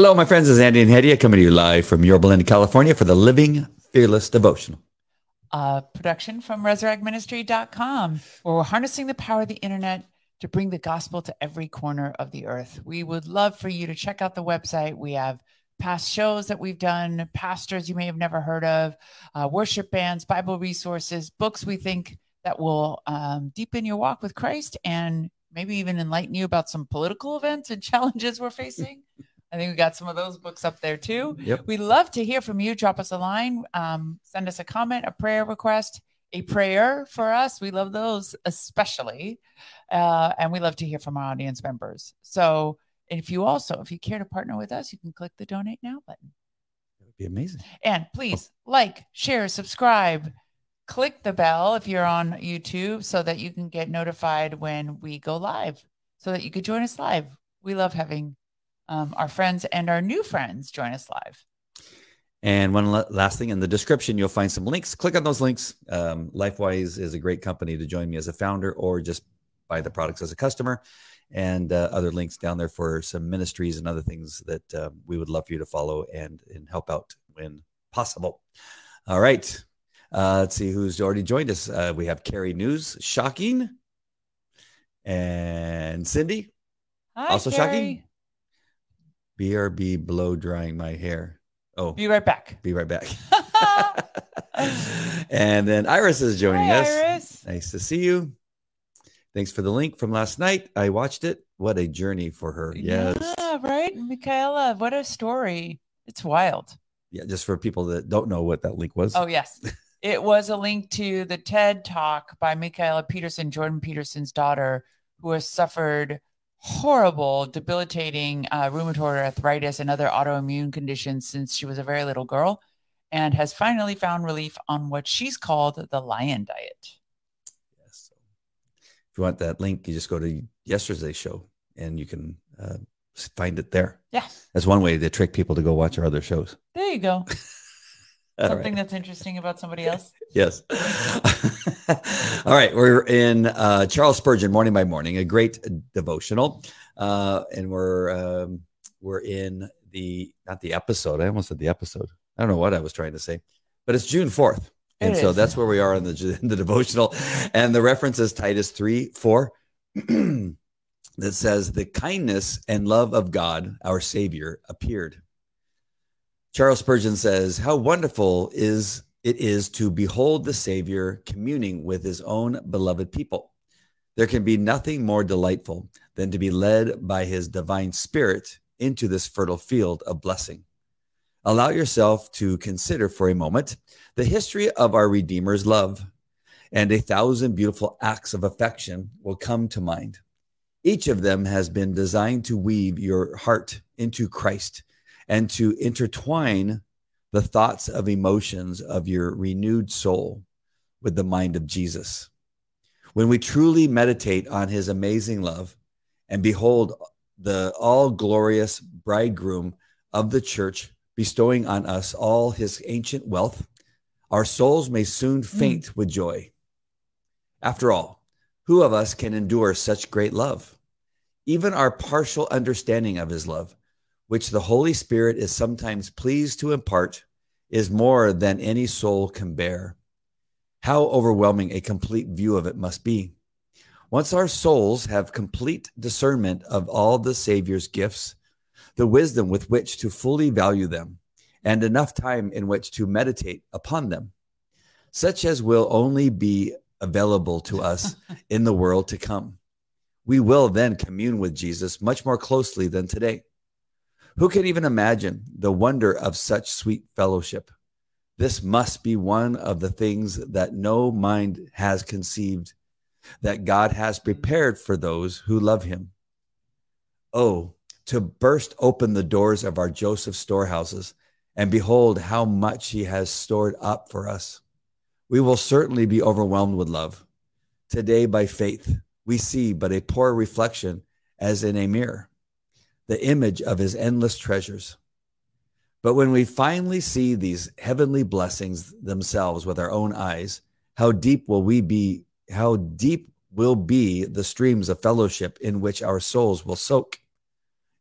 Hello, my friends. Is Andy and Hedieh coming to you live from Yorba Linda, California for the Living Fearless Devotional. A production from resurrectministry.com, where we're harnessing the power of the internet to bring the gospel to every corner of the earth. We would love for you to check out the website. We have past shows that we've done, pastors you may have never heard of, uh, worship bands, Bible resources, books we think that will um, deepen your walk with Christ and maybe even enlighten you about some political events and challenges we're facing. I think we got some of those books up there too. Yep. We love to hear from you. Drop us a line, um, send us a comment, a prayer request, a prayer for us. We love those especially. Uh, and we love to hear from our audience members. So if you also, if you care to partner with us, you can click the donate now button. That would be amazing. And please like, share, subscribe, click the bell if you're on YouTube so that you can get notified when we go live, so that you could join us live. We love having um, our friends and our new friends join us live. And one last thing in the description, you'll find some links. Click on those links. Um, LifeWise is a great company to join me as a founder or just buy the products as a customer. And uh, other links down there for some ministries and other things that uh, we would love for you to follow and, and help out when possible. All right. Uh, let's see who's already joined us. Uh, we have Carrie News, shocking, and Cindy, Hi, also Carrie. shocking. BRB blow drying my hair. Oh, Be right back. be right back. and then Iris is joining Hi, us. Iris. Nice to see you. Thanks for the link from last night. I watched it. What a journey for her. Yes. Yeah, right. Mikhaila, what a story. It's wild. Yeah, just for people that don't know what that link was. Oh, yes. it was a link to the TED talk by Mikhaila Peterson, Jordan Peterson's daughter, who has suffered horrible, debilitating uh, rheumatoid arthritis and other autoimmune conditions since she was a very little girl and has finally found relief on what she's called the lion diet. Yes. If you want that link, you just go to yesterday's show and you can uh, find it there. Yeah, That's one way to trick people to go watch our other shows. there you go. Something right. that's interesting about somebody else. Yes. All right. We're in uh, Charles Spurgeon, Morning by Morning, a great devotional. Uh, and we're um, we're in the not the episode. I almost said the episode. I don't know what I was trying to say, but it's June 4th. And It so is. that's where we are in the, in the devotional. And the reference is Titus 3 4 that says, The kindness and love of God, our Savior, appeared. Charles Spurgeon says, How wonderful is it is to behold the Savior communing with his own beloved people. There can be nothing more delightful than to be led by his divine spirit into this fertile field of blessing. Allow yourself to consider for a moment the history of our Redeemer's love, and a thousand beautiful acts of affection will come to mind. Each of them has been designed to weave your heart into Christ and to intertwine the thoughts of emotions of your renewed soul with the mind of Jesus. When we truly meditate on his amazing love and behold the all glorious bridegroom of the church bestowing on us all his ancient wealth, our souls may soon mm. faint with joy. After all, who of us can endure such great love? Even our partial understanding of his love, which the Holy Spirit is sometimes pleased to impart, is more than any soul can bear. How overwhelming a complete view of it must be. Once our souls have complete discernment of all the Savior's gifts, the wisdom with which to fully value them, and enough time in which to meditate upon them, such as will only be available to us in the world to come. We will then commune with Jesus much more closely than today. Who can even imagine the wonder of such sweet fellowship? This must be one of the things that no mind has conceived, that God has prepared for those who love him. Oh, to burst open the doors of our Joseph storehouses and behold how much he has stored up for us. We will certainly be overwhelmed with love. Today, by faith, we see but a poor reflection as in a mirror, the image of his endless treasures. But when we finally see these heavenly blessings themselves with our own eyes, how deep will we be? How deep will be the streams of fellowship in which our souls will soak?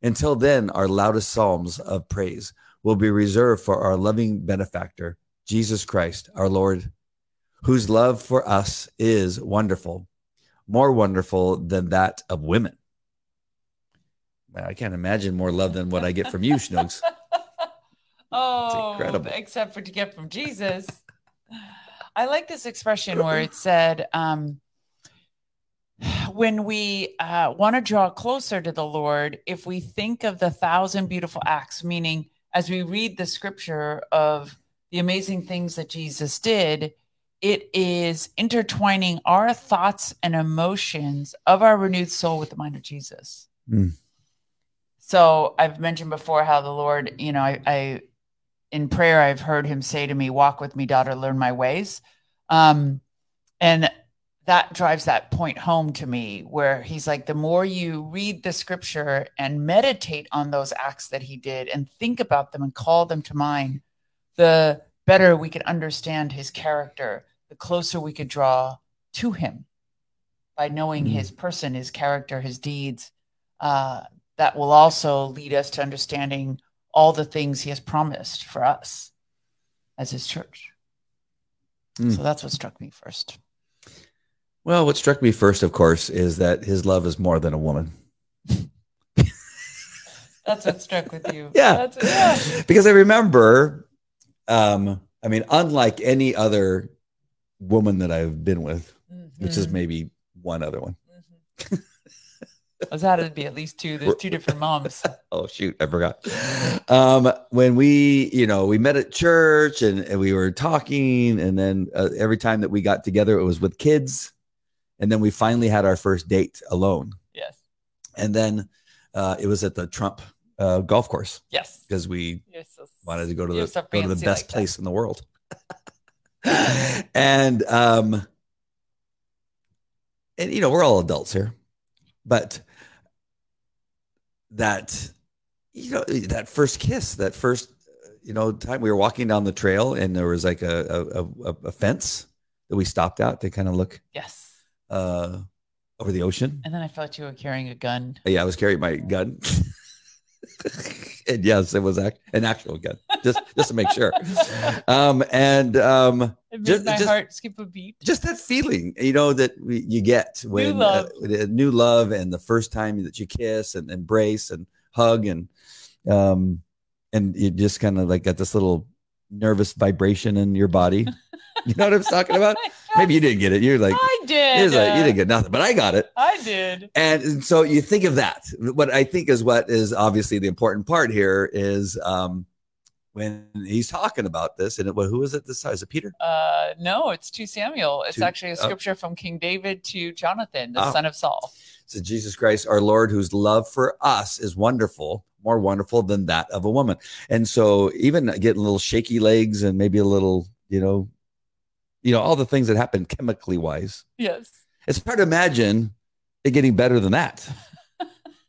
Until then, our loudest psalms of praise will be reserved for our loving benefactor, Jesus Christ, our Lord, whose love for us is wonderful, more wonderful than that of women. I can't imagine more love than what I get from you, Snooks. oh, incredible. except for to get from Jesus. I like this expression where it said, um, when we uh, want to draw closer to the Lord, if we think of the thousand beautiful acts, meaning as we read the scripture of the amazing things that Jesus did, it is intertwining our thoughts and emotions of our renewed soul with the mind of Jesus. Mm. So I've mentioned before how the Lord, you know, I, I in prayer I've heard him say to me, "Walk with me, daughter, learn my ways," um, and that drives that point home to me, where he's like, the more you read the scripture and meditate on those acts that he did, and think about them and call them to mind, the better we can understand his character, the closer we could draw to him by knowing Mm. his person, his character, his deeds. Uh, that will also lead us to understanding all the things he has promised for us as his church. Mm. So that's what struck me first. Well, what struck me first, of course, is that his love is more than a woman. That's what struck with you. Yeah. That's, yeah. because I remember, um, I mean, unlike any other woman that I've been with, which is Mhm. maybe one other one. Mhm. I was that to be at least two? There's two different moms. Oh shoot, I forgot. Um, when we, you know, we met at church and, and we were talking, and then uh, every time that we got together, it was with kids, and then we finally had our first date alone, Yes. and then uh, it was at the Trump uh, golf course Yes. because we so, wanted to go to the so go to the best like that. place in the world. and um and you know, we're all adults here. But that you know, that first kiss, that first you know, time we were walking down the trail and there was like a a, a, a fence that we stopped at to kind of look Yes. uh over the ocean. And then I felt you were carrying a gun. Yeah, I was carrying my gun. and yes, it was act- an actual gun, just just to make sure. Um, and um, It made Just- my just- heart skip a beat. just that feeling, you know, that we, you get when love. Uh, with a new love and the first time that you kiss and embrace and hug and um, and you just kind of like got this little nervous vibration in your body. you know what I'm talking about? Maybe you didn't get it. You're like, I did. like you didn't get nothing, but I got it. I did. And, so you think of that. What I think is what is obviously the important part here is um, when he's talking about this. And it, well, who is it this time? Is it Peter? Uh, no, it's to Samuel. It's To- actually a oh. scripture from King David to Jonathan, the Oh. son of Saul. So Jesus Christ, our Lord, whose love for us is wonderful, more wonderful than that of a woman. And so even getting little shaky legs and maybe a little, you know, you know, all the things that happen chemically wise. Yes. It's hard to imagine it getting better than that.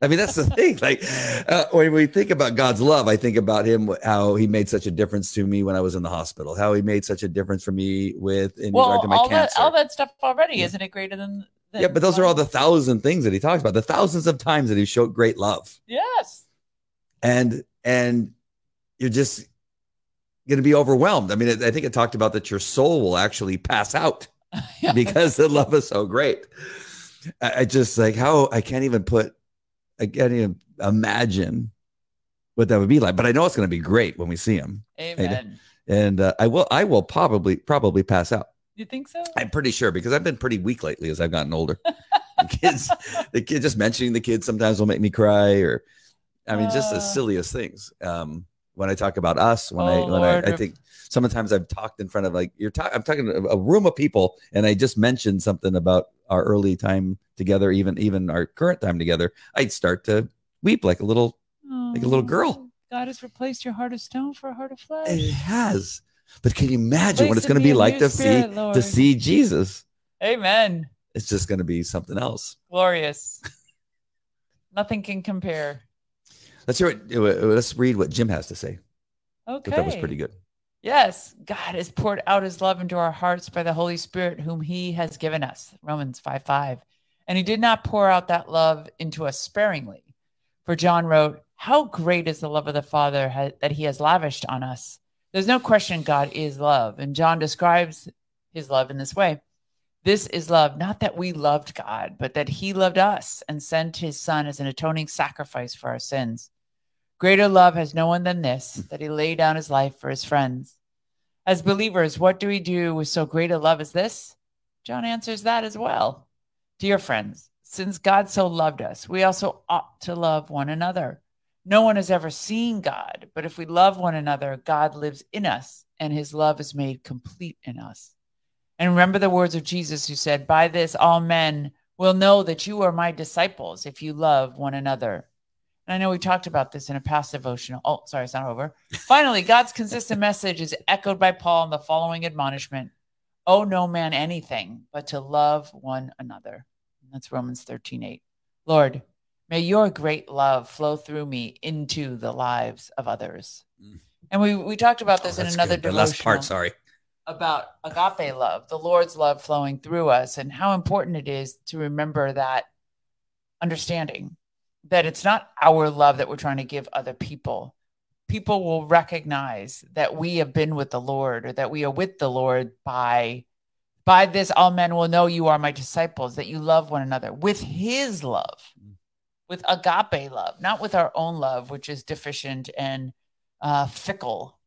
I mean, that's the thing. Like uh, when we think about God's love, I think about Him, how He made such a difference to me when I was in the hospital, how He made such a difference for me with in regard to my all cancer. that all that stuff already Yeah. isn't it greater than? than yeah, but those are all the thousand things that He talks about, the thousands of times that He showed great love, yes. and and you're just going to be overwhelmed. I mean, I think it talked about that your soul will actually pass out. Yeah. because the love is so great. I, I just like how I can't even put, I can't even imagine what that would be like. But I know it's going to be great when we see him, Amen. and uh, I will. I will probably probably pass out. You think so? I'm pretty sure because I've been pretty weak lately as I've gotten older. the kids, the kid, just mentioning the kids sometimes will make me cry, or I mean, just the Uh. silliest things. Um, when I talk about us, when I Oh, when I, Lord. I think sometimes I've talked in front of like you're talking, I'm talking to a room of people, and I just mentioned something about our early time together, even even our current time together. I'd start to weep like a little. like a little oh, girl. Oh, God has replaced your heart of stone for a heart of flesh. It has, but can you imagine what it's going to be like to spirit, see Lord. to see Jesus? Amen. It's just going to be something else. Glorious. Nothing can compare. Let's hear it. Let's read what Jim has to say. I Okay. that was pretty good. Yes, God has poured out his love into our hearts by the Holy Spirit, whom he has given us. Romans 5 5. And he did not pour out that love into us sparingly. For John wrote, How great is the love of the Father ha- that he has lavished on us? There's no question God is love. And John describes his love in this way This is love, not that we loved God, but that he loved us and sent his son as an atoning sacrifice for our sins. Greater love has no one than this, that he lay down his life for his friends. As believers, what do we do with so great a love as this? John answers that as well. Dear friends, since God so loved us, we also ought to love one another. No one has ever seen God, but if we love one another, God lives in us, and his love is made complete in us. And remember the words of Jesus who said, By this all men will know that you are my disciples if you love one another. And I know we talked about this in a past devotional. Oh, sorry, it's not over. Finally, God's consistent message is echoed by Paul in the following admonishment Owe no man anything but to love one another. That's Romans 13 8. Lord, may your great love flow through me into the lives of others. Mm. And we, we talked about this Oh, in another good. The devotional last part, sorry. about agape love, the Lord's love flowing through us, and how important it is to remember that understanding that it's not our love that we're trying to give other people. People will recognize that we have been with the Lord or that we are with the Lord by by this all men will know you are my disciples that you love one another with his love with agape love not with our own love which is deficient and uh, fickle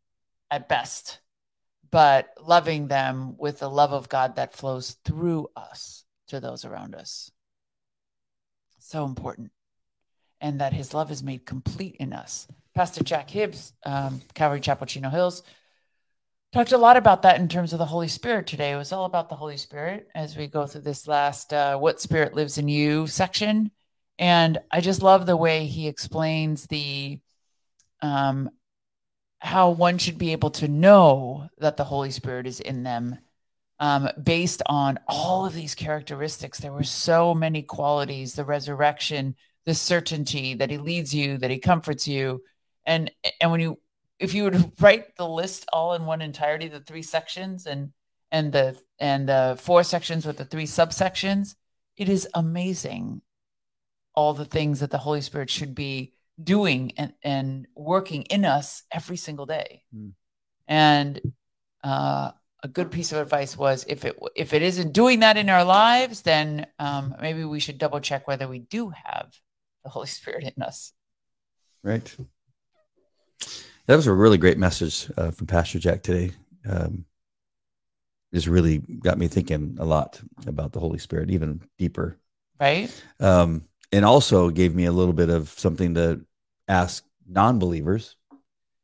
at best but loving them with the love of God that flows through us to those around us. So important. And that his love is made complete in us. Pastor Jack Hibbs, um, Calvary Chapel, Chino Hills, talked a lot about that in terms of the Holy Spirit today. It was all about the Holy Spirit as we go through this last uh, What Spirit Lives in You section. And I just love the way he explains the um, how one should be able to know that the Holy Spirit is in them um, based on all of these characteristics. There were so many qualities the resurrection, the certainty that He leads you, that He comforts you. And, and when you, if you would write the list all in one entirety, the three sections and, and the, and the four sections with the three subsections, it is amazing all the things that the Holy Spirit should be doing and, and working in us every single day. Hmm. And uh, a good piece of advice was if it if it isn't doing that in our lives, then um, maybe we should double check whether we do have the Holy Spirit in us. Right. That was a really great message uh, from Pastor Jack today. Um, just really got me thinking a lot about the Holy Spirit, even deeper. Right? Um, and also gave me a little bit of something to ask non-believers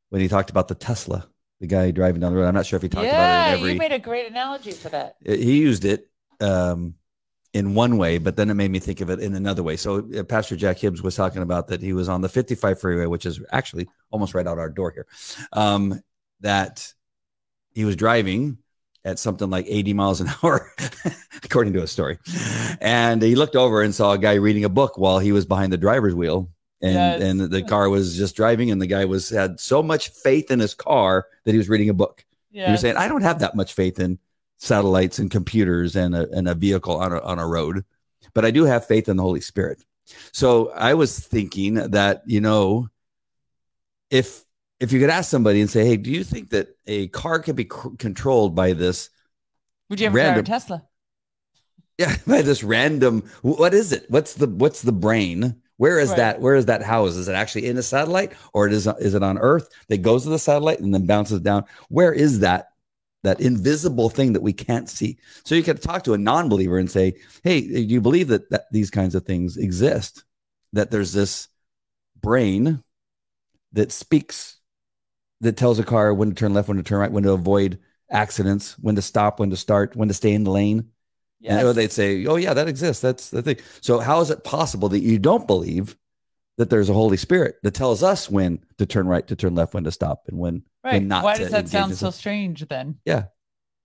when he talked about the Tesla, the guy driving down the road. I'm not sure if he talked yeah, about it in every. you made a great analogy for that. he used it um, in one way, but then it made me think of it in another way. So uh, Pastor Jack Hibbs was talking about that he was on the 55 freeway, which is actually almost right out our door here. Um, that he was driving at something like 80 miles an hour, according to a story, and he looked over and saw a guy reading a book while he was behind the driver's wheel. And, Yes. and the car was just driving, and the guy was had so much faith in his car that he was reading a book. Yeah. He was saying, I don't have that much faith in satellites and computers and a, and a vehicle on a, on a road, but I do have faith in the Holy Spirit. So I was thinking that, you know, if, if you could ask somebody and say, Hey, do you think that a car could be c- controlled by this? Would you ever drive a Tesla? Yeah, by this random, what is it? What's the, what's the brain? Where is Right. that? Where is that house? Is it actually in a satellite or it is, is it on earth that goes to the satellite and then bounces down? Where is that that invisible thing that we can't see. So you could talk to a non-believer and say, "Hey, do you believe that, that these kinds of things exist? That there's this brain that speaks, that tells a car when to turn left, when to turn right, when to avoid accidents, when to stop, when to start, when to stay in the lane." Yes. And they'd say, "Oh yeah, that exists. That's the thing." So how is it possible that you don't believe that there's a Holy Spirit that tells us when to turn right, to turn left, when to stop, and when right. not Why does that sound so strange then? Yeah.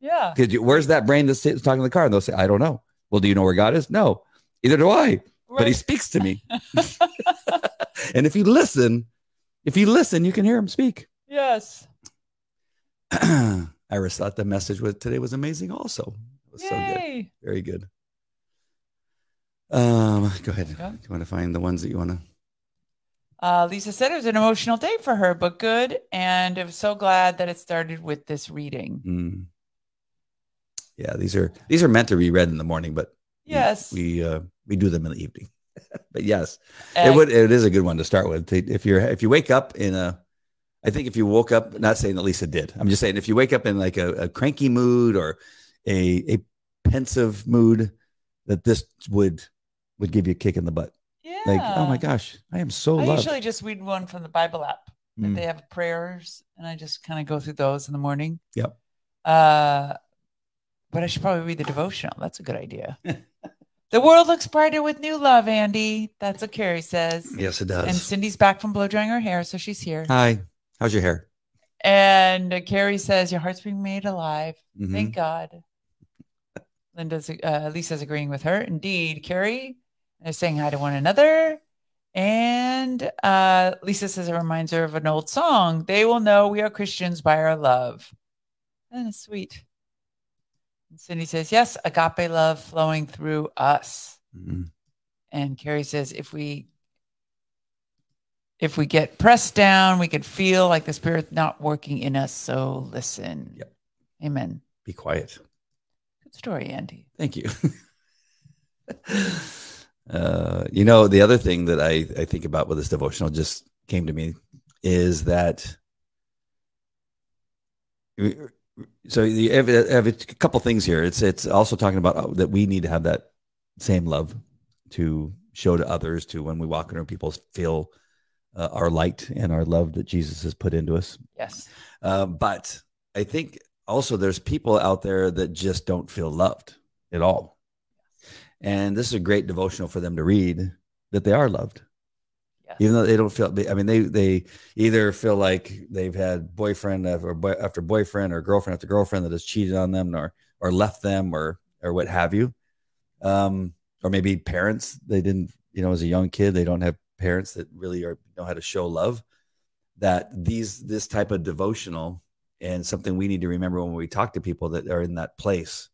Yeah. You, where's that brain that's talking in the car? And they'll say, I don't know. Well, do you know where God is? No, either do I. But he speaks to me. and if you listen, if you listen, you can hear him speak. yes. Iris thought the message was today was amazing. Also, it was so good, very good. Um, go ahead. Yeah. You want to find the ones that you want to? Uh, Lisa said it was an emotional day for her, but good. And I'm so glad that it started with this reading. Mm. Yeah, these are these are meant to be read in the morning, but Yes. we uh, we do them in the evening. but yes, And- it would it is a good one to start with. If you're if you wake up in a, I think if you woke up, not saying that Lisa did. I'm just saying if you wake up in like a, a cranky mood or a a pensive mood, that this would would give you a kick in the butt. Yeah. Like, oh my gosh, I am so I loved. usually just read one from the Bible app. that Mm. They have prayers, and I just kind of go through those in the morning. Yep. Uh, but I should probably read the devotional. That's a good idea. the world looks brighter with new love, Andy. That's what Carrie says. Yes, it does. And. Cindy's back from blow drying her hair, so she's here. Hi, how's your hair? And uh, Carrie says, Your heart's being made alive. Mhm. Thank God. Linda's, uh, Lisa's agreeing with her. Indeed, Carrie. They're saying hi to one another. And uh, Lisa says it reminds her of an old song. They will know we are Christians by our love. And it's sweet. And Cindy says, Yes, agape love flowing through us. Mhm. And Carrie says, if we if we get pressed down, we could feel like the spirit not working in us. So listen. Yep. Amen. Be quiet. Good story, Andy. Thank you. uh, you know, the other thing that I, I think about with this devotional just came to me is that. So you have, have a couple things here. It's it's also talking about uh, that we need to have that same love to show to others. To when we walk into people, feel uh, our light and our love that Jesus has put into us. Yes. Uh, but I think also there's people out there that just don't feel loved at all. And this is a great devotional for them to read that they are loved, Yes. even though they don't feel. I mean, they they either feel like they've had boyfriend after boy, after boyfriend or girlfriend after girlfriend that has cheated on them or or left them or or what have you, um, or maybe parents they didn't. You know, as a young kid, they don't have parents that really are know how to show love. That these this type of devotional and something we need to remember when we talk to people that are in that place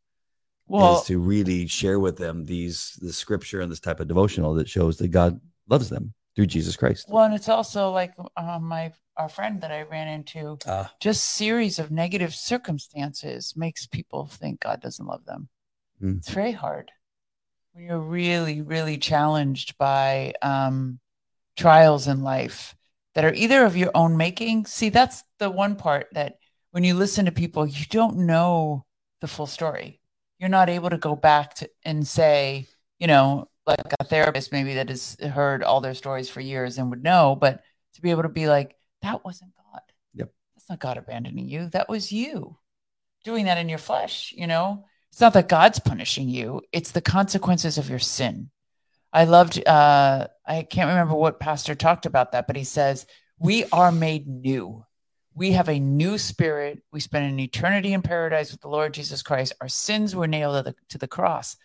well, is to really share with them these the scripture and this type of devotional that shows that God loves them through Jesus Christ. well, and it's also like um, my our friend that I ran into. Ah. just series of negative circumstances makes people think God doesn't love them. Mm. It's very hard when you're really, really challenged by um, trials in life that are either of your own making. See, that's the one part that when you listen to people, you don't know the full story. You're not able to go back to and say, you know, like a therapist maybe that has heard all their stories for years and would know, but to be able to be like, that wasn't God. Yep. That's not God abandoning you. That was you doing that in your flesh, you know? It's not that God's punishing you, it's the consequences of your sin. I loved uh I can't remember what pastor talked about that, but he says, "We are made new. We have a new spirit. We spend an eternity in paradise with the Lord Jesus Christ. Our sins were nailed to the, to the cross,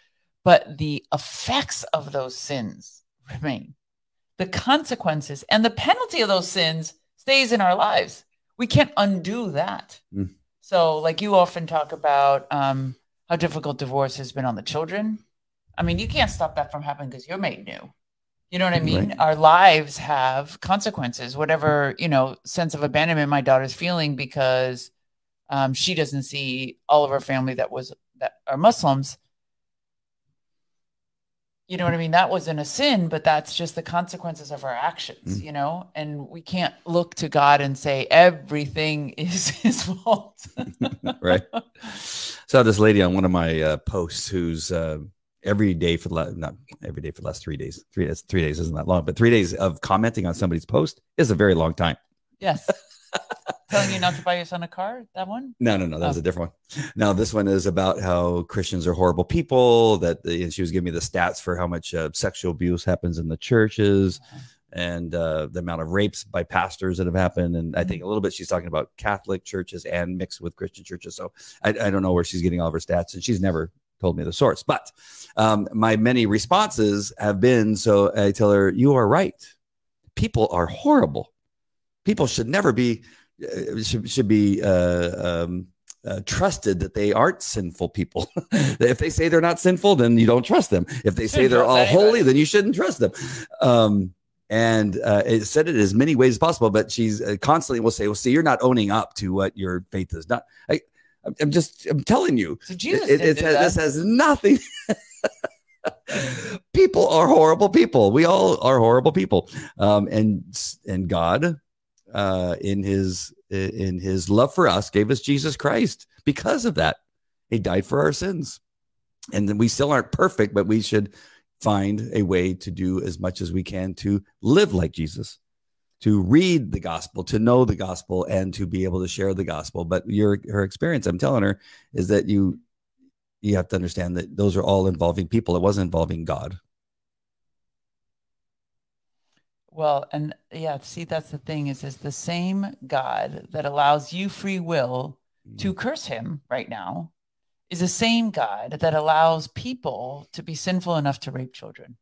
but the effects of those sins remain. The consequences and the penalty of those sins stays in our lives. We can't undo that. Mm. So, like you often talk about um, how difficult divorce has been on the children. I mean, you can't stop that from happening because you're made new. You know what I mean? Right. Our lives have consequences, whatever, you know, sense of abandonment my daughter's feeling because um, she doesn't see all of her family that was that are Muslims. You know what I mean? That wasn't a sin, but that's just the consequences of our actions, Mm. you know? And we can't look to God and say everything is his fault. right. So this lady on one of my uh, posts who's uh, every day for the la- not every day for the last three days. Three that's three days isn't that long, but three days of commenting on somebody's post is a very long time. yes. Telling you not to buy your son a car, that one? No, no, no. That was Oh. a different one. Now this one is about how Christians are horrible people. That and she was giving me the stats for how much uh, sexual abuse happens in the churches and uh, the amount of rapes by pastors that have happened. And I think a little bit she's talking about Catholic churches and mixed with Christian churches. So I, I don't know where she's getting all of her stats, and she's never told me the source. But um, my many responses have been so I tell her, You are right. People are horrible. People should never be, uh, should, should be, uh, um, uh, trusted that they aren't sinful people. if they say they're not sinful, then you don't trust them. If they say they're all anybody. holy, then you shouldn't trust them. Um, and uh, it said it as many ways as possible. But she's uh, constantly will say, "Well, see, you're not owning up to what your faith is not." I, I'm just, I'm telling you, So Jesus it, it has, this has nothing. people are horrible people. We all are horrible people, um, and and God, uh, in his in his love for us, gave us Jesus Christ because of that. He died for our sins, and then we still aren't perfect, but we should find a way to do as much as we can to live like Jesus. To read the gospel, to know the gospel, and to be able to share the gospel. But your her experience, I'm telling her, is that you you have to understand that those are all involving people. It wasn't involving God. Well, and yeah, see, that's the thing is, is the same God that allows you free will to curse him right now is the same God that allows people to be sinful enough to rape children.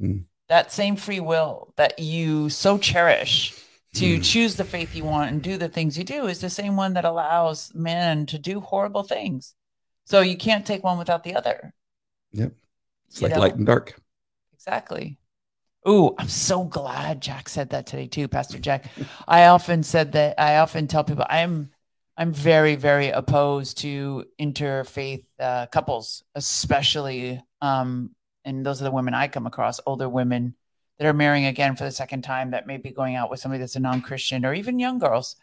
Mm. That same free will that you so cherish to Mm. choose the faith you want and do the things you do is the same one that allows men to do horrible things. So you can't take one without the other. Yep. It's You like know? light and dark. Exactly. Ooh, I'm so glad Jack said that today too, Pastor Jack. I often said that I often tell people I'm I'm very very opposed to interfaith uh, couples, especially um and those are the women I come across, older women that are marrying again for the second time that may be going out with somebody that's a non-Christian or even young girls.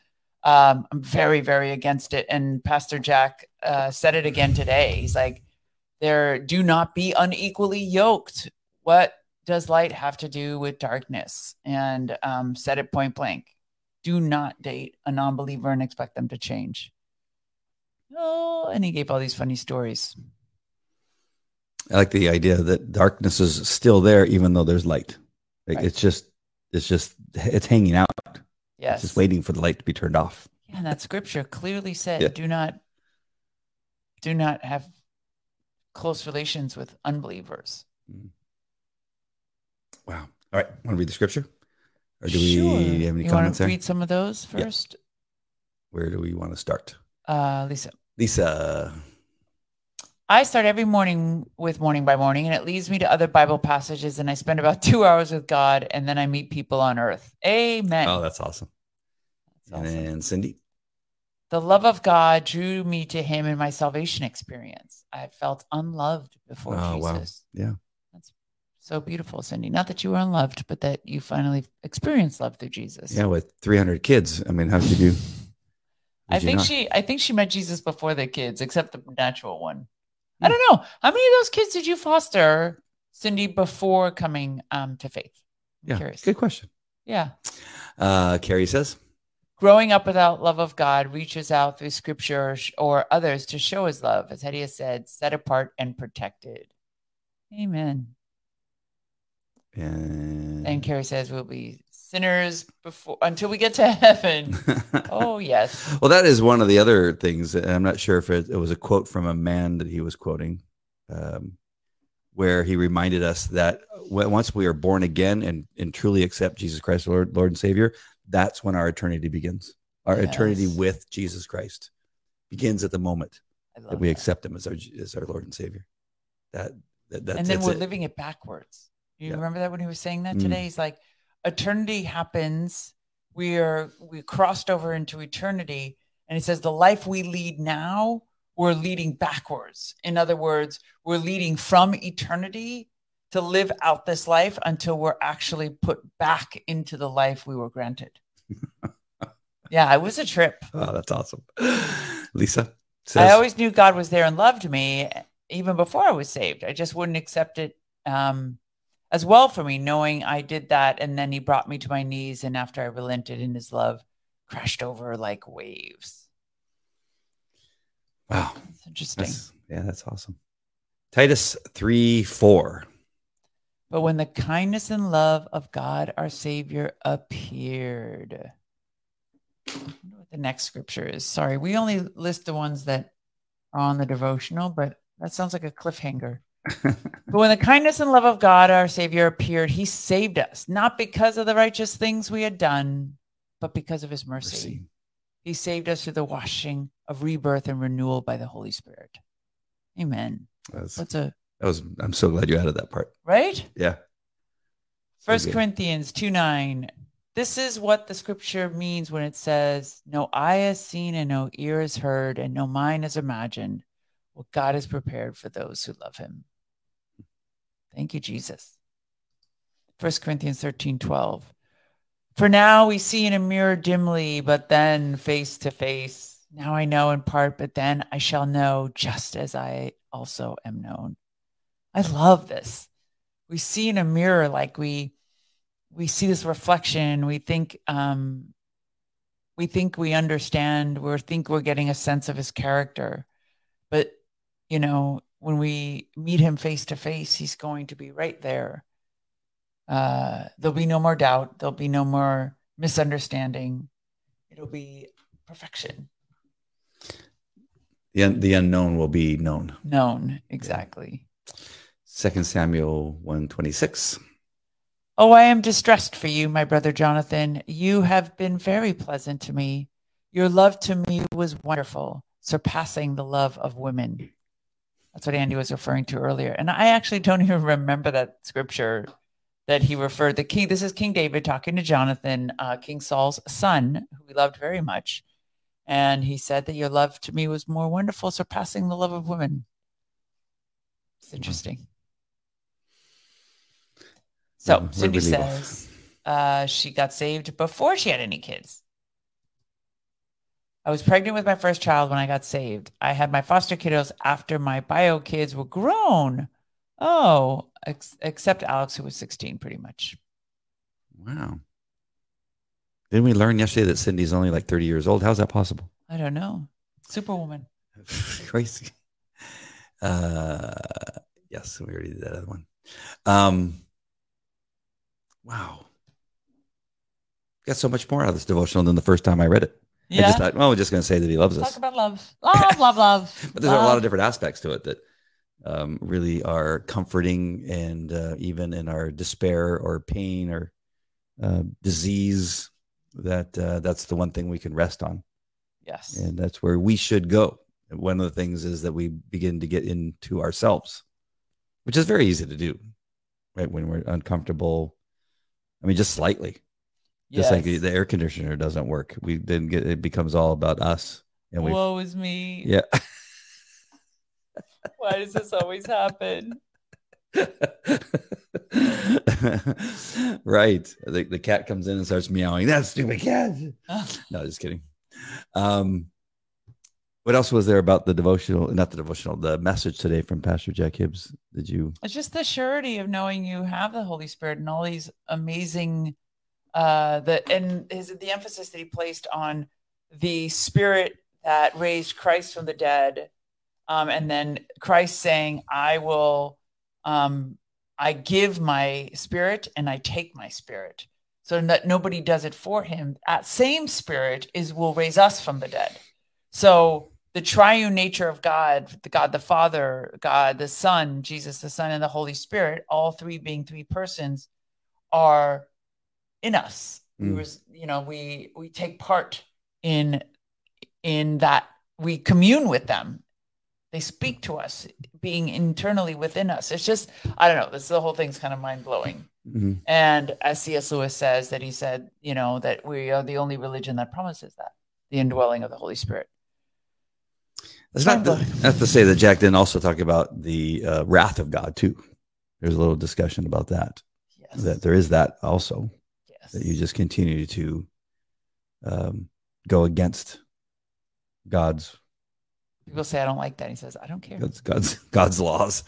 Um, I'm very very against it and Pastor Jack uh, said it again today. He's like there do not be unequally yoked. What does light have to do with darkness? And um, said it point blank. Do not date a non-believer and expect them to change. Oh, and he gave all these funny stories. I like the idea that darkness is still there, even though there's light. Like Right. it's just, it's just, it's hanging out. It's just waiting for the light to be turned off. Yeah, and that scripture clearly said, Yeah. "Do not, do not have close relations with unbelievers." Wow. All right. Want to read the scripture? Or do we Sure. have any you comments want to there? read some of those Yeah. first, Where do we want to start? uh, Lisa? Lisa. I start every morning with morning by morning, and it leads me to other Bible passages, and I spend about two hours with God, and then I meet people on earth. Amen. Oh, that's awesome. That's And awesome. then Cindy. The love of God drew me to Him in my salvation experience. I had felt unloved before Oh, wow. Jesus. Yeah. That's so beautiful, Cindy. Not that you were unloved, but that you finally experienced love through Jesus. Yeah, with 300 kids. I mean, how could you? I think not? she I think she met Jesus before the kids, except the natural one. I don't know. How many of those kids did you foster, Cindy, before coming um, to faith? I'm Yeah, curious. good question. Yeah. Uh, Carrie says, Growing up without love of God reaches out through scripture or, or others to show his love, as Hetty has said, set apart and protected. Amen. and, And Carrie says we'll be sinners before until we get to heaven. oh yes. Well, that is one of the other things. and I'm not sure if it, it was a quote from a man that he was quoting, um, where he reminded us that once we are born again and, and truly accept Jesus Christ, Lord, Lord and Savior, that's when our eternity begins. Our eternity with Jesus Christ begins at the moment that we that. accept Him as our as our Lord and Savior. That, that that's, and then that's we're it. living it backwards. You Yeah. remember that when he was saying that Mm. today? He's like, eternity happens. We are we crossed over into eternity, and he says the life we lead now, we're leading backwards. In other words, we're leading from eternity to live out this life until we're actually put back into the life we were granted. yeah, it was a trip. Oh, that's awesome. Lisa I always knew God was there and loved me even before I was saved. I just wouldn't accept it um, as well for me, knowing I did that. And then he brought me to my knees. And after I relented in his love, crashed over like waves. wow, It's interesting. that's, yeah, that's awesome. Titus 3 4. But when the kindness and love of God our Savior appeared, I wonder what the next scripture is. Sorry, we only list the ones that are on the devotional, but that sounds like a cliffhanger. But when the kindness and love of God, our Savior, appeared, He saved us, not because of the righteous things we had done, but because of His mercy. Mercy. He saved us through the washing of rebirth and renewal by the Holy Spirit. Amen. That's, What's a that was, I'm so glad you added that part. right? Yeah. First good. Corinthians 2 9. This is what the scripture means when it says, No eye has seen and no ear has heard and no mind has imagined what God has prepared for those who love him. Thank you, Jesus. First Corinthians 13 12. For now we see in a mirror dimly, but then face to face. Now I know in part, but then I shall know just as I also am known. I love this. We see in a mirror like we we see this reflection. We think um, we think we understand. We think we're getting a sense of his character, but you know when we meet him face to face, he's going to be right there. Uh, there'll be no more doubt. There'll be no more misunderstanding. It'll be perfection. The, un- the unknown will be known. Known exactly. Second Samuel 126. Oh, I am distressed for you, my brother Jonathan. You have been very pleasant to me. Your love to me was wonderful, surpassing the love of women. That's what Andy was referring to earlier. And I actually don't even remember that scripture that he referred the king. This is King David talking to Jonathan, uh, King Saul's son, who he loved very much. And he said that your love to me was more wonderful, surpassing the love of women. It's interesting. So Yeah, Cindy says uh, she got saved before she had any kids. I was pregnant with my first child when I got saved. I had my foster kiddos after my bio kids were grown. Oh, ex- except Alex, who was 16, pretty much. Wow. Didn't we learn yesterday that Cindy's only like 30 years old? How's that possible? I don't know. Superwoman. Crazy. Uh, yes, we already did that other one. Um, wow. Got so much more out of this devotional than the first time I read it. I Yeah. just thought, well, we're just going to say that he loves Talk us. Talk about love. Love, love, love. But there's a lot of different aspects to it that um, really are comforting, and uh, even in our despair or pain or uh, disease, that uh, that's the one thing we can rest on, Yes. and that's where we should go. One of the things is that we begin to get into ourselves, which is very easy to do, right? When we're uncomfortable, I mean, just slightly, just like the air conditioner doesn't work. We then get it becomes all about us, and we, Woe is me. yeah. Why does this always happen? right. The, the cat comes in and starts meowing. That stupid cat. No, just kidding. Um, what else was there about the devotional? Not the devotional, the message today from Pastor Jack Hibbs. Did you? It's just the surety of knowing you have the Holy Spirit and all these amazing uh the and his the emphasis that he placed on the spirit that raised Christ from the dead. Um, and then Christ saying, I will um I give my spirit and I take my spirit. So that nobody does it for him. That same spirit is will raise us from the dead. So the triune nature of God, the God the Father, God the Son, Jesus the Son, and the Holy Spirit, all three being three persons, are in us. We Mm. was, you know, we we take part in in that we commune with them. They speak to us, being internally within us. It's just, I don't know. This the whole thing's kind of mind blowing. Mhm. And as C.S. Lewis says, that he said, you know, that we are the only religion that promises that the indwelling of the Holy Spirit. That's not, to, not to say that Jack didn't also talk about the uh, wrath of God too. There's a little discussion about that. Yes. That there is that also. Yes. That you just continue to um, go against God's People say I don't like that. He says I don't care. God's God's, God's laws.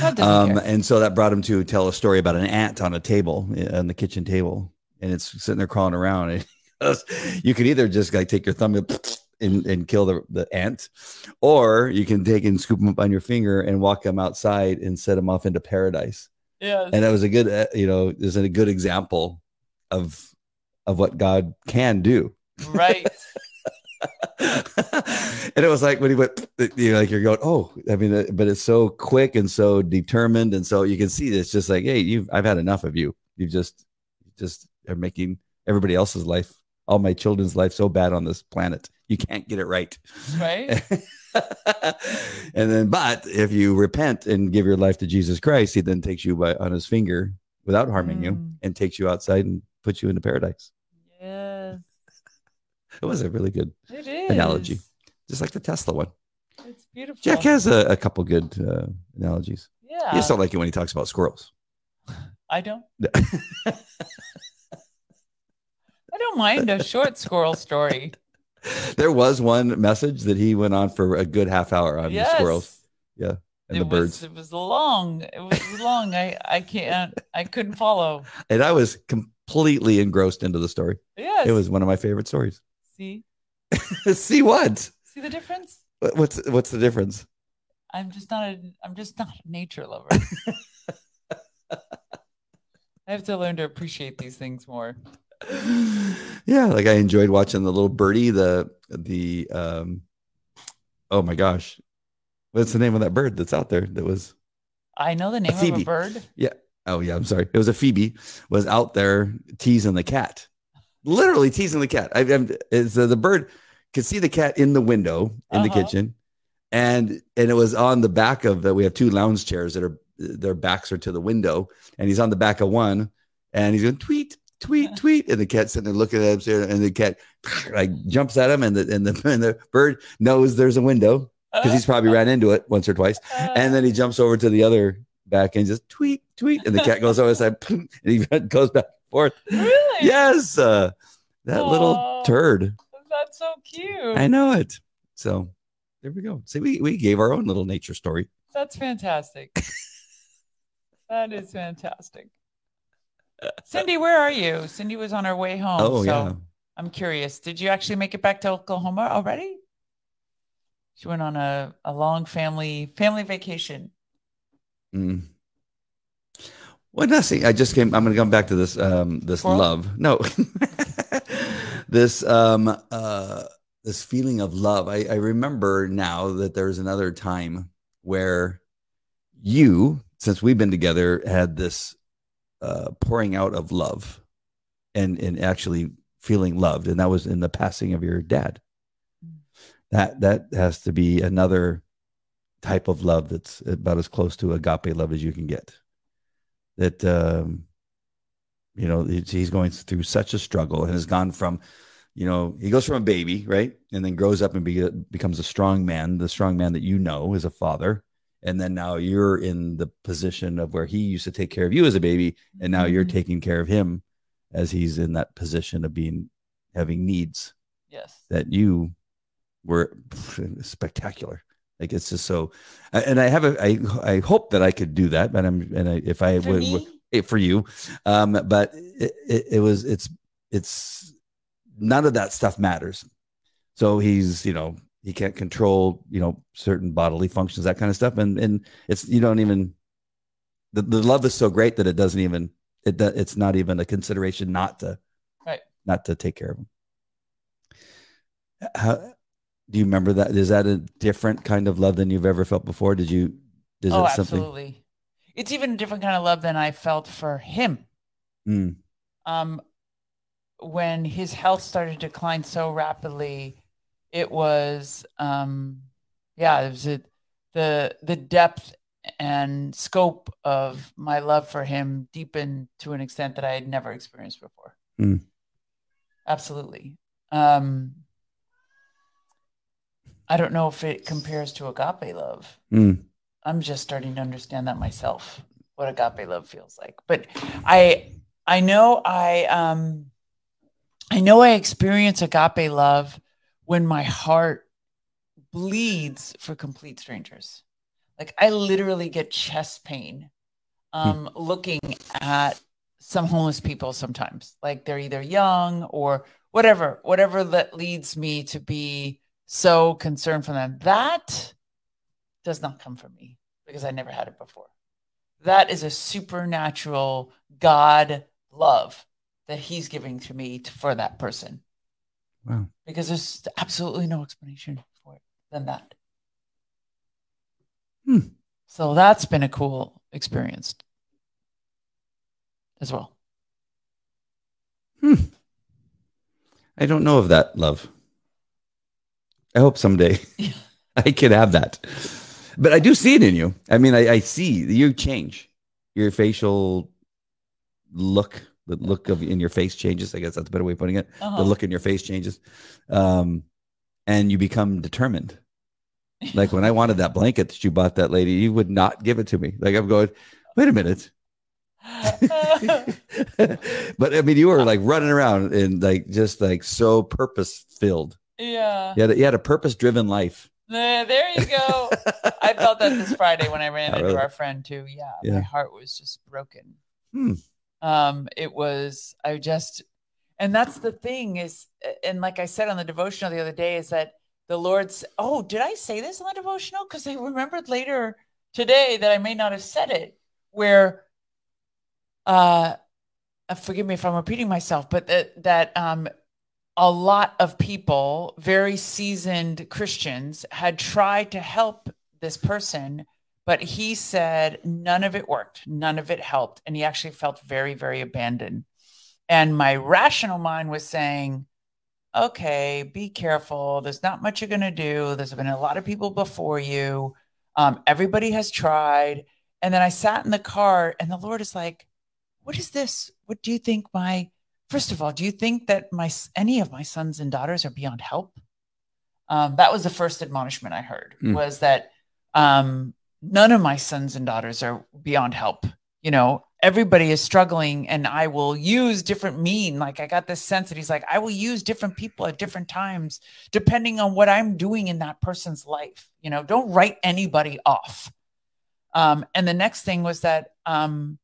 God doesn't Um, care. and so that brought him to tell a story about an ant on a table uh, on the kitchen table, and it's sitting there crawling around. And he goes, you can either just like take your thumb and, and kill the, the ant, or you can take and scoop them up on your finger and walk them outside and set them off into paradise. Yes. And that was a good, uh, you know, is a good example of of what God can do. right. and it was like when he went, you know, like you're going, oh, I mean, uh, but it's so quick and so determined, and so you can see this just like, hey, you, I've had enough of you. You just, just are making everybody else's life, all my children's life, so bad on this planet. You can't get it right. Right. and then, but if you repent and give your life to Jesus Christ, he then takes you by on his finger without harming you Mm. and takes you outside and puts you into paradise. Yes, It was a really good, Analogy. just like the Tesla one. It's beautiful. Jack has a, a couple good uh, analogies. yeah, You just don't like it when he talks about squirrels. I don't. I don't mind a short squirrel story. there was one message that he went on for a good half hour on yes. the squirrels Yeah. and it the was, birds. It was long. It was long. I I can't. I couldn't follow. And I was completely engrossed into the story. Yes. It was one of my favorite stories. See. See what? See the difference? What's what's the difference? I'm just not a. I'm just not a nature lover. I have to learn to appreciate these things more. yeah, like I enjoyed watching the little birdie, the the um oh my gosh. What's the name of that bird that's out there that was I know the name of a bird. Oh yeah, I'm sorry. It was a Phoebe was out there teasing the cat. Literally teasing the cat. I, I'm it's uh, the bird could see the cat in the window in the Uh-huh. kitchen and and it was on the back of the we have two lounge chairs that are their backs are to the window and he's on the back of one and he's going tweet tweet tweet and the cat's sitting there looking at him and the cat like jumps at him and the and the, and the bird knows there's a window because he's probably ran into it once or twice and then he jumps over to the other back and just tweet tweet and the cat goes over his side and he goes back and forth really? yes uh, that little turd That's so cute. i know it so there we go see we, we gave our own little nature story That's fantastic. that is fantastic. Cindy, where are you? Cindy was on her way home. oh so yeah I'm curious. Did you actually make it back to Oklahoma already? She went on a, a long family family vacation. Mm. Well, nothing. I just came. I'm going to come back to this. Um, this love. No, this um, uh, this feeling of love. I, I remember now that there's another time where you, since we've been together, had this uh, pouring out of love, and and actually feeling loved, and that was in the passing of your dad. That that has to be another type of love that's about as close to agape love as you can get. That um, you know he's going through such a struggle and has gone from, you know, he goes from a baby right, and then grows up and be, becomes a strong man, the strong man that you know as a father, and then now you're in the position of where he used to take care of you as a baby, and now you're Mhm. taking care of him as he's in that position of being having needs Yes. that you were spectacular. Like it's just so, and I have a, I, I hope that I could do that, but I'm, and I, if I For would, me? it for you, um, but it, it, it was, it's, it's none of that stuff matters. So he's, you know, he can't control, you know, certain bodily functions, that kind of stuff. And, and it's, you don't even, the, the love is so great that it doesn't even, it, it's not even a consideration not to, Right. not to take care of him. How, do you remember that? Is that a different kind of love than you've ever felt before? Did you? Is oh, it something? absolutely. It's even a different kind of love than I felt for him. Mm, um, when his health started to decline so rapidly, it was, um, yeah, it was a, the the depth and scope of my love for him deepened to an extent that I had never experienced before. Hmm. Absolutely. Um, I don't know if it compares to agape love. mm, I'm just starting to understand that myself, what agape love feels like. But I I know I um I know I experience agape love when my heart bleeds for complete strangers. Like I literally get chest pain um looking at some homeless people sometimes. Like they're either young or whatever, whatever that leads me to be so concerned for them. That does not come from me because I never had it before. That is a supernatural God love that He's giving to me to, for that person wow. because there's absolutely no explanation for it than that. Hmm. So that's been a cool experience as well. Hmm. I don't know of that love. I hope someday I could have that. But I do see it in you. I mean, I, I see you change. Your facial look, the look of in your face changes. I guess that's a better way of putting it. Uh-huh. The look in your face changes, um, and you become determined. Like when I wanted that blanket that you bought that lady, you would not give it to me. Like I'm going, wait a minute. but I mean, you were like running around and like just like so purpose filled. Yeah. Yeah. a, you had a purpose driven life. There you go. I felt that this Friday when I ran Oh, into really? our friend too. Yeah, Yeah. my heart was just broken. Hmm. Um, it was I just, and that's the thing is, and like I said on the devotional the other day, is that the Lord's. Oh, did I say this on the devotional? Because I remembered later today that I may not have said it. Where, uh, uh, forgive me if I'm repeating myself, but that that um a lot of people, very seasoned Christians, had tried to help this person, but he said none of it worked, none of it helped. And he actually felt very, very abandoned. And my rational mind was saying, okay, be careful. There's not much you're going to do. There's been a lot of people before you. Um, everybody has tried. And then I sat in the car, and the Lord is like, what is this? What do you think my First of all, do you think that my any of my sons and daughters are beyond help? Um, that was the first admonishment I heard Mm. was that um, none of my sons and daughters are beyond help. You know, everybody is struggling, and I will use different mean. Like I got this sense that he's like, I will use different people at different times depending on what I'm doing in that person's life. You know, don't write anybody off. Um, and the next thing was that, um,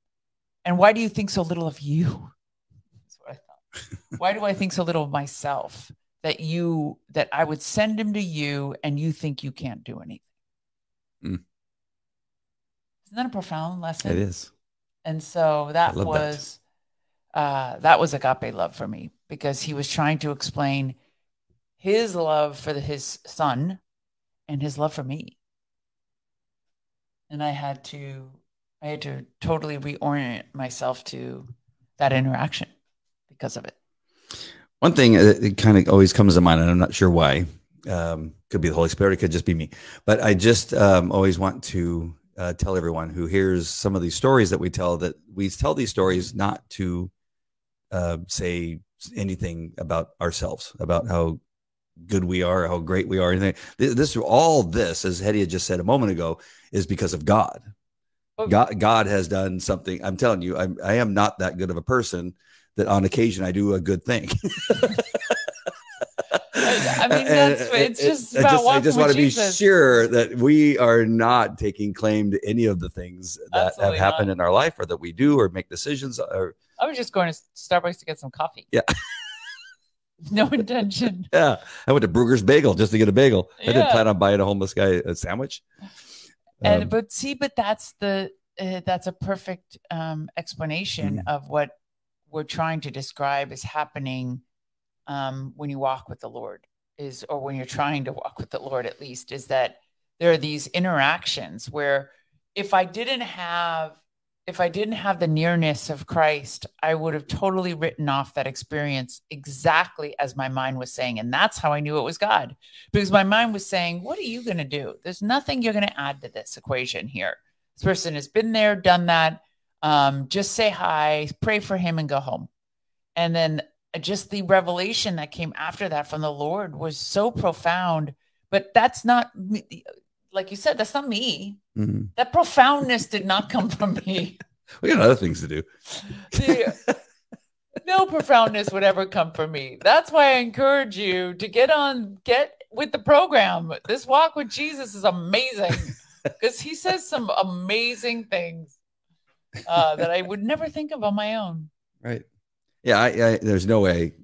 and why do you think so little of you? That's what I thought. Why do I think so little of myself that you that I would send him to you and you think you can't do anything? Mm. Isn't that a profound lesson? It is. And so that love that. was uh that was agape love for me because he was trying to explain his love for the, his son and his love for me. And I had to I had to totally reorient myself to that interaction because of it. One thing that it kind of always comes to mind, and I'm not sure why. Um, could be the Holy Spirit, it could just be me. But I just um, always want to uh, tell everyone who hears some of these stories that we tell that we tell these stories not to uh, say anything about ourselves, about how good we are, how great we are. Anything. This, this all this, as Hedieh had just said a moment ago, is because of God. God, God has done something. I'm telling you, I'm, I am not that good of a person that on occasion I do a good thing. I mean, that's it's just about I just, I just want to be sure that we are not taking claim to any of the things that Absolutely have happened not. in our life or that we do or make decisions or I was just going to Starbucks to get some coffee. Yeah. no intention. yeah. I went to Bruegger's Bagel just to get a bagel. I didn't plan on buying a homeless guy a sandwich. and Um, but see but that's the uh, that's a perfect um explanation Mm. of what we're trying to describe is happening um when you walk with the lord is or when you're trying to walk with the lord at least is that there are these interactions where if i didn't have if i didn't have the nearness of christ i would have totally written off that experience exactly as my mind was saying and that's how i knew it was god because my mind was saying, What are you going to do? There's nothing you're going to add to this equation here. This person has been there, done that. Um, just say hi, pray for him, and go home. And then just the revelation that came after that from the Lord was so profound. But that's not, like you said, that's not me. mhm. That profoundness did not come from me. We got other things to do. The- no profoundness would ever come from me. That's why I encourage you to get on, get with the program. This walk with Jesus is amazing because he says some amazing things uh, that I would never think of on my own. Right. Yeah. I, I, there's no way.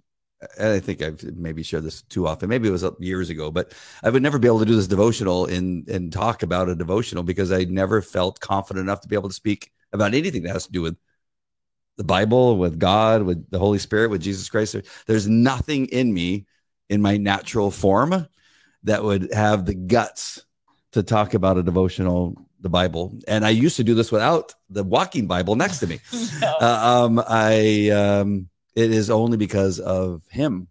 I think I've maybe shared this too often. Maybe it was years ago, but I would never be able to do this devotional and and talk about a devotional because I never felt confident enough to be able to speak about anything that has to do with the Bible, with God, with the Holy Spirit, with Jesus Christ. There's nothing in me in my natural form that would have the guts to talk about a devotional, the Bible. And I used to do this without the walking Bible next to me. No. Uh, um, I um, it is only because of him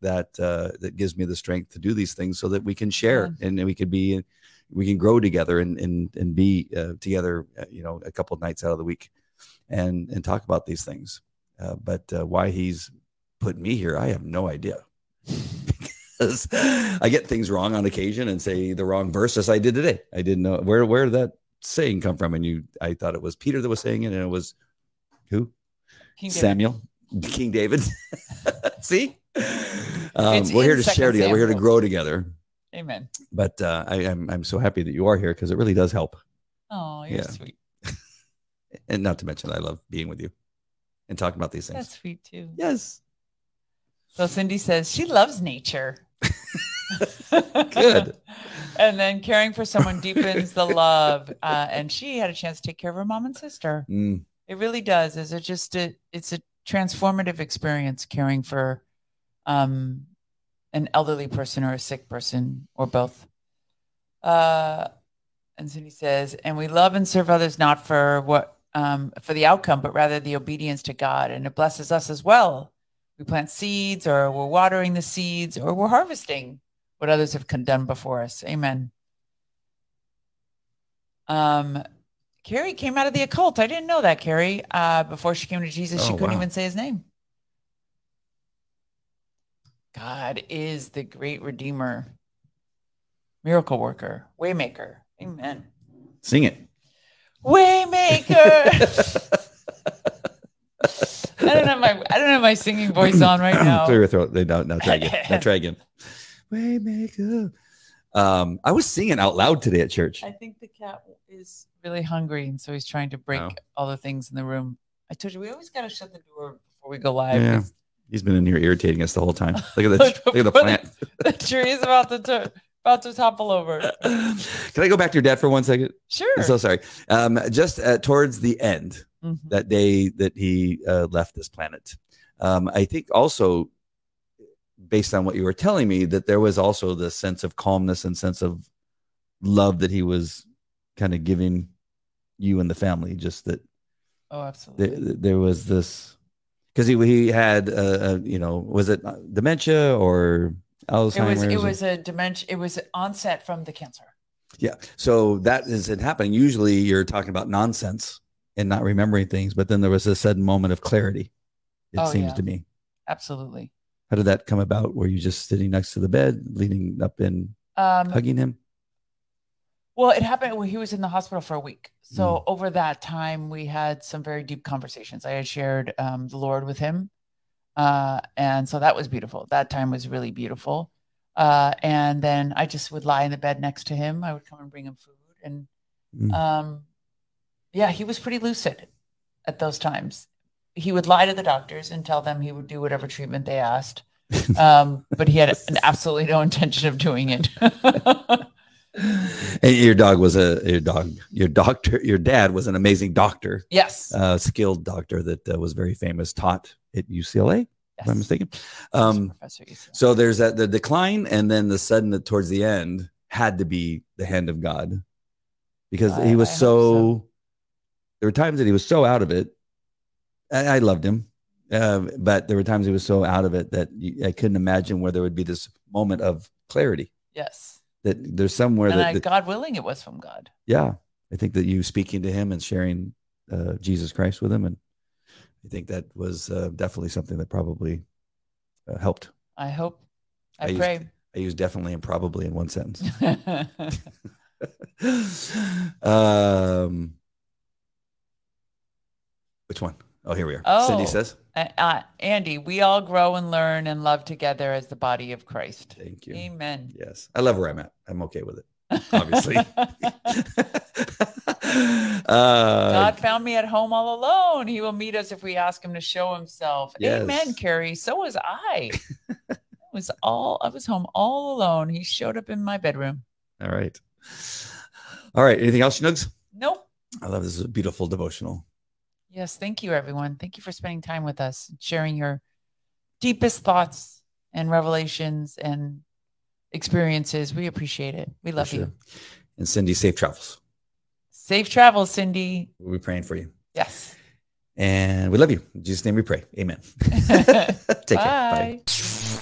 that uh, that gives me the strength to do these things, so that we can share and we can be, we can grow together and and and be uh, together. Uh, you know, a couple of nights out of the week. and and talk about these things. Uh, but uh, why he's put me here, I have no idea. Because I get things wrong on occasion and say the wrong verse, as I did today. I didn't know where where did that saying come from, and you I thought it was Peter that was saying it, and it was who King David. Samuel, King David. See, um, we're here to share together. We're here to grow together. Amen. But uh, I, I'm I'm so happy that you are here because it really does help. Oh, you're Yeah. sweet. And not to mention, I love being with you and talking about these things. That's sweet too. Yes, So Cindy says she loves nature. Good. and then caring for someone deepens the love. Uh, and she had a chance to take care of her mom and sister. Mm, It really does. Is it just a? It's a transformative experience caring for um, an elderly person or a sick person or both. Uh, and Cindy says, and we love and serve others not for what um, for the outcome, but rather the obedience to God, and it blesses us as well. We plant seeds, or we're watering the seeds, or we're harvesting what others have done before us. Amen. Um, Carrie came out of the occult. I didn't know that, Carrie. Uh, before she came to Jesus, she Oh, couldn't wow. even say his name. God is the great redeemer, miracle worker, waymaker. Amen. sing it. Waymaker. I don't have my I don't have my singing voice on right now. Clear your throat. Now, now try again. now try again. Waymaker. Um, I was singing out loud today at church. I think the cat is really hungry, and so he's trying to break Oh. all the things in the room. I told you we always got to shut the door before we go live. Yeah. He's been in here irritating us the whole time. Look at the look at the plant. The tree is about to tur- about to topple over. Can I go back to your dad for one second? Sure. I'm so sorry. Um, just uh, towards the end, Mhm. that day that he uh, left this planet, um, I think also, based on what you were telling me, that there was also this sense of calmness and sense of love that he was kind of giving you and the family. Just that Oh, absolutely. there was this because he he had uh, uh, you know was it dementia or It was it was a dementia. It was onset from the cancer. Yeah. So that isn't happening. Usually you're talking about nonsense and not remembering things, but then there was a sudden moment of clarity, it Oh, seems yeah. to me. Absolutely. How did that come about? Were you just sitting next to the bed, leaning up and Um, hugging him? Well, it happened when he was in the hospital for a week. So Mm. over that time, we had some very deep conversations. I had shared um, the Lord with him, uh, and so that was beautiful. That time was really beautiful. Uh, and then I just would lie in the bed next to him. I would come and bring him food, and Mm. um, yeah, he was pretty lucid at those times. He would lie to the doctors and tell them he would do whatever treatment they asked, um, but he had an absolutely no intention of doing it. And your dog was a your dog. Your doctor. Your dad was an amazing doctor, yes. uh, skilled doctor that uh, was very famous. Taught at UCLA, if I'm mistaken. Um, So there's that the decline, and then the sudden that towards the end had to be the hand of God, because I- he was so, so. There were times that he was so out of it. I, I loved him, uh, but there were times he was so out of it that you, I couldn't imagine where there would be this moment of clarity. yes. That there's somewhere And that, I, that- God willing, it was from God. yeah, I think that you speaking to him and sharing uh, Jesus Christ with him, and I think that was uh, definitely something that probably uh, helped. I hope. I, I used- pray. I use definitely and probably in one sentence. um, which one? Oh, here we are. Cindy Oh. says, Uh, uh, Andy, we all grow and learn and love together as the body of Christ. "Thank you." Amen. Yes, I love where I'm at. I'm okay with it. Obviously. uh, God found me at home all alone. He will meet us if we ask him to show himself. Yes. Amen, Carrie. So was I. I was all I was home all alone. He showed up in my bedroom. all right. All right. Anything else, Schnugs? Nope. I love this. Is a beautiful devotional. Yes, thank you, everyone. Thank you for spending time with us, sharing your deepest thoughts and revelations and experiences. We appreciate it. We love sure. you. And Cindy, safe travels. Safe travels, Cindy. We'll be praying for you. Yes. And we love you. In Jesus' name we pray. Amen. Take care. Bye. Bye.